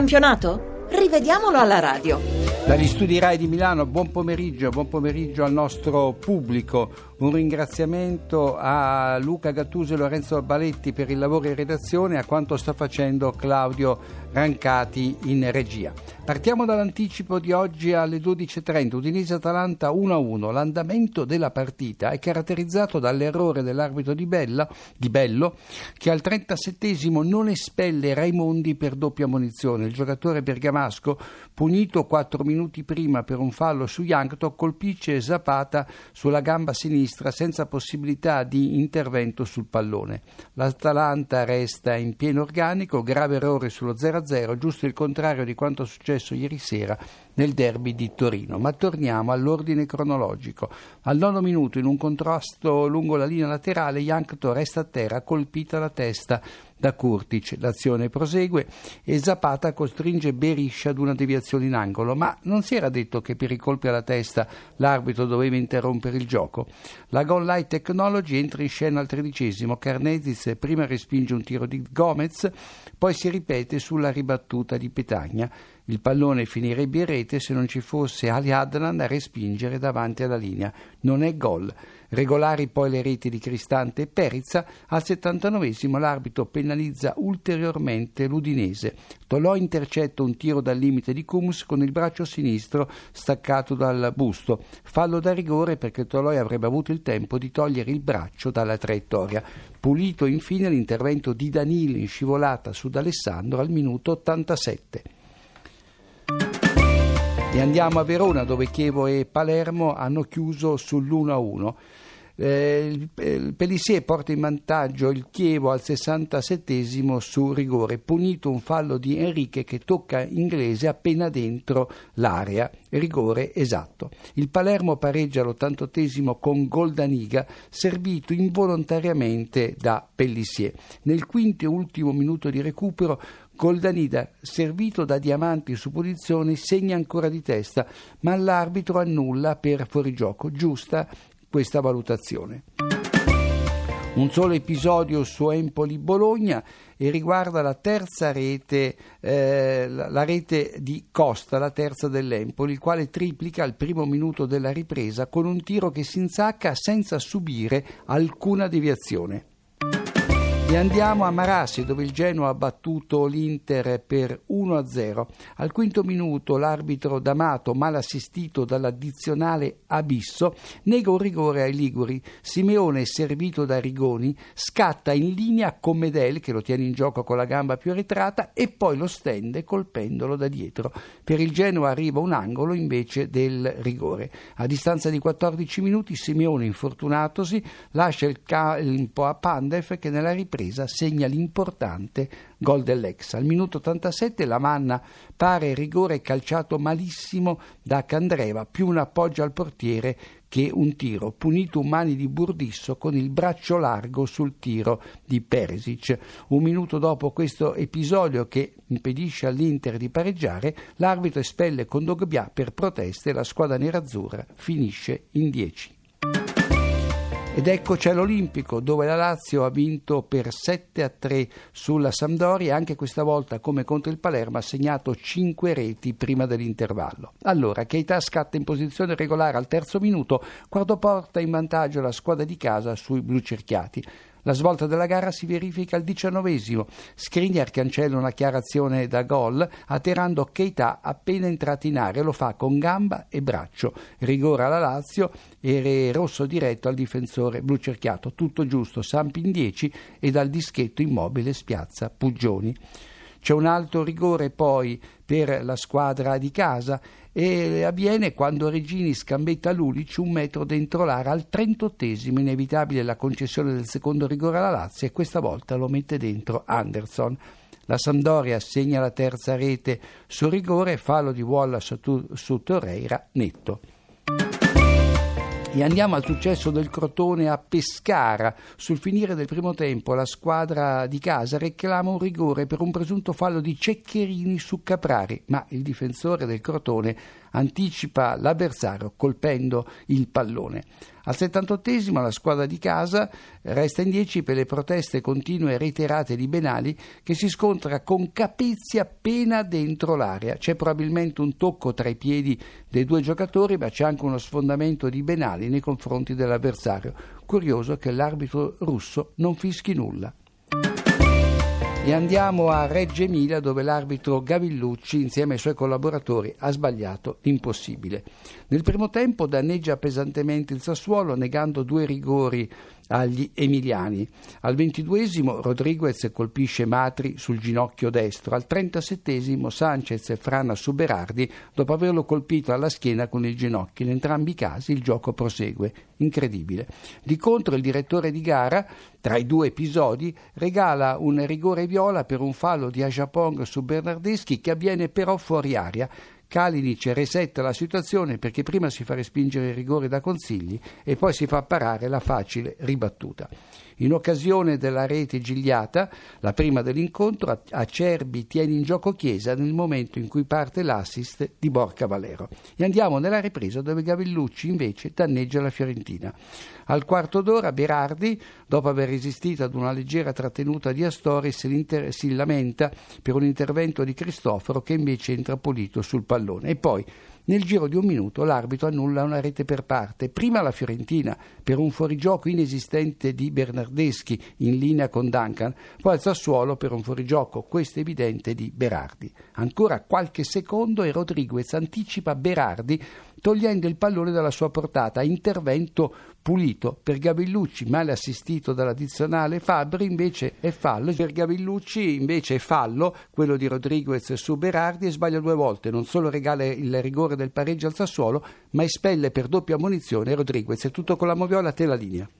campionato? Rivediamolo alla radio. Dagli studi RAI di Milano, buon pomeriggio, buon pomeriggio al nostro pubblico. Un ringraziamento a Luca Gattuso e Lorenzo Baletti per il lavoro in redazione e a quanto sta facendo Claudio Rancati in regia. Partiamo dall'anticipo di oggi alle 12.30, Udinese-Atalanta 1-1. L'andamento della partita è caratterizzato dall'errore dell'arbitro di, Bella, di Bello che al 37esimo non espelle Raimondi per doppia munizione. Il giocatore bergamasco, punito 4 minuti prima per un fallo su Yankto, colpisce Zapata sulla gamba sinistra senza possibilità di intervento sul pallone. L'Atalanta resta in pieno organico, grave errore sullo 0-0, giusto il contrario di quanto successo ieri sera nel derby di Torino. Ma torniamo all'ordine cronologico. Al nono minuto, in un contrasto lungo la linea laterale, Jankto resta a terra, colpita la testa da Kurtic. L'azione prosegue e Zapata costringe Beriscia ad una deviazione in angolo, ma non si era detto che per i colpi alla testa l'arbitro doveva interrompere il gioco. La Goal Light Technology entra in scena al tredicesimo, Carnezis prima respinge un tiro di Gomez, poi si ripete sulla ribattuta di Petagna. Il pallone finirebbe in rete se non ci fosse Ali Adnan a respingere davanti alla linea. Non è gol. Regolari poi le reti di Cristante e Perizza. Al 79 l'arbitro penalizza ulteriormente l'Udinese. Tolò intercetta un tiro dal limite di Cums con il braccio sinistro staccato dal busto. Fallo da rigore perché Toloi avrebbe avuto il tempo di togliere il braccio dalla traiettoria. Pulito infine l'intervento di Danilo in scivolata su D'Alessandro al minuto 87. E andiamo a Verona dove Chievo e Palermo hanno chiuso sull'1-1. Eh, il porta in vantaggio il Chievo al 67 su rigore, punito un fallo di Enrique che tocca Inglese appena dentro l'area, rigore esatto. Il Palermo pareggia all'88 con Goldaniga, servito involontariamente da Pellissier. Nel quinto e ultimo minuto di recupero Goldanida, servito da Diamanti su posizione, segna ancora di testa, ma l'arbitro annulla per fuorigioco. Giusta questa valutazione. Un solo episodio su Empoli-Bologna e riguarda la terza rete, eh, la rete di Costa, la terza dell'Empoli, il quale triplica al primo minuto della ripresa con un tiro che si insacca senza subire alcuna deviazione. E andiamo a Marassi dove il Genoa ha battuto l'Inter per 1-0. Al quinto minuto l'arbitro D'Amato, mal assistito dall'addizionale Abisso, nega un rigore ai Liguri. Simeone, servito da Rigoni, scatta in linea con Medel che lo tiene in gioco con la gamba più arretrata e poi lo stende colpendolo da dietro. Per il Genoa arriva un angolo invece del rigore. A distanza di 14 minuti Simeone, infortunatosi, lascia il, ca- il po' a Pandev che nella ripresa ripresa segna l'importante gol dell'ex. Al minuto 87 la Manna pare rigore calciato malissimo da Candreva, più un appoggio al portiere che un tiro, punito un mani di Burdisso con il braccio largo sul tiro di Peresic. Un minuto dopo questo episodio che impedisce all'Inter di pareggiare, l'arbitro espelle con Dogbia per proteste e la squadra nerazzurra finisce in 10. Ed eccoci all'Olimpico dove la Lazio ha vinto per 7 a 3 sulla Sampdoria anche questa volta come contro il Palermo ha segnato 5 reti prima dell'intervallo. Allora Keita scatta in posizione regolare al terzo minuto quando porta in vantaggio la squadra di casa sui blu cerchiati. La svolta della gara si verifica al diciannovesimo. Skriniar cancella una chiara azione da gol, atterrando Keita appena entrato in area. Lo fa con gamba e braccio. Rigore alla Lazio e rosso diretto al difensore blu cerchiato. Tutto giusto, Sampi in 10 e dal dischetto immobile spiazza Puggioni. C'è un alto rigore poi per la squadra di casa e avviene quando Regini scambetta Lulic un metro dentro l'area al 38esimo, inevitabile la concessione del secondo rigore alla Lazio e questa volta lo mette dentro Anderson. La Sampdoria segna la terza rete su rigore, fallo di Wallace su Torreira netto. E andiamo al successo del Crotone a Pescara. Sul finire del primo tempo la squadra di casa reclama un rigore per un presunto fallo di Ceccherini su Caprari, ma il difensore del Crotone anticipa l'avversario colpendo il pallone. Al 78 la squadra di casa resta in 10 per le proteste continue e reiterate di Benali che si scontra con Capezzi appena dentro l'area. C'è probabilmente un tocco tra i piedi dei due giocatori, ma c'è anche uno sfondamento di Benali nei confronti dell'avversario. Curioso che l'arbitro russo non fischi nulla. E andiamo a Reggio Emilia dove l'arbitro Gavillucci insieme ai suoi collaboratori ha sbagliato l'impossibile. Nel primo tempo danneggia pesantemente il Sassuolo negando due rigori agli emiliani. Al ventiduesimo Rodriguez colpisce Matri sul ginocchio destro, al trentasettesimo Sanchez frana su Berardi dopo averlo colpito alla schiena con il ginocchio. In entrambi i casi il gioco prosegue. Incredibile. Di contro il direttore di gara, tra i due episodi, regala un rigore viola per un fallo di Ajapong su Bernardeschi che avviene però fuori aria Kalinic resetta la situazione perché prima si fa respingere il rigore da consigli e poi si fa parare la facile ribattuta. In occasione della rete gigliata, la prima dell'incontro, Acerbi tiene in gioco Chiesa nel momento in cui parte l'assist di Borca Valero. E andiamo nella ripresa dove Gavellucci invece danneggia la Fiorentina. Al quarto d'ora Berardi, dopo aver resistito ad una leggera trattenuta di Astori, si lamenta per un intervento di Cristoforo che invece entra pulito sul pallone. E poi nel giro di un minuto l'arbitro annulla una rete per parte, prima la Fiorentina per un fuorigioco inesistente di Bernardeschi in linea con Duncan, poi al Sassuolo per un fuorigioco, questo evidente, di Berardi. Ancora qualche secondo e Rodriguez anticipa Berardi togliendo il pallone dalla sua portata. Intervento pulito per Gavillucci, male assistito dall'addizionale Fabri, invece è fallo. Per Gavillucci invece è fallo, quello di Rodriguez su Berardi e sbaglia due volte. Non solo regala il rigore del pareggio al Sassuolo, ma espelle per doppia munizione Rodriguez. È tutto con la moviola, te la linea.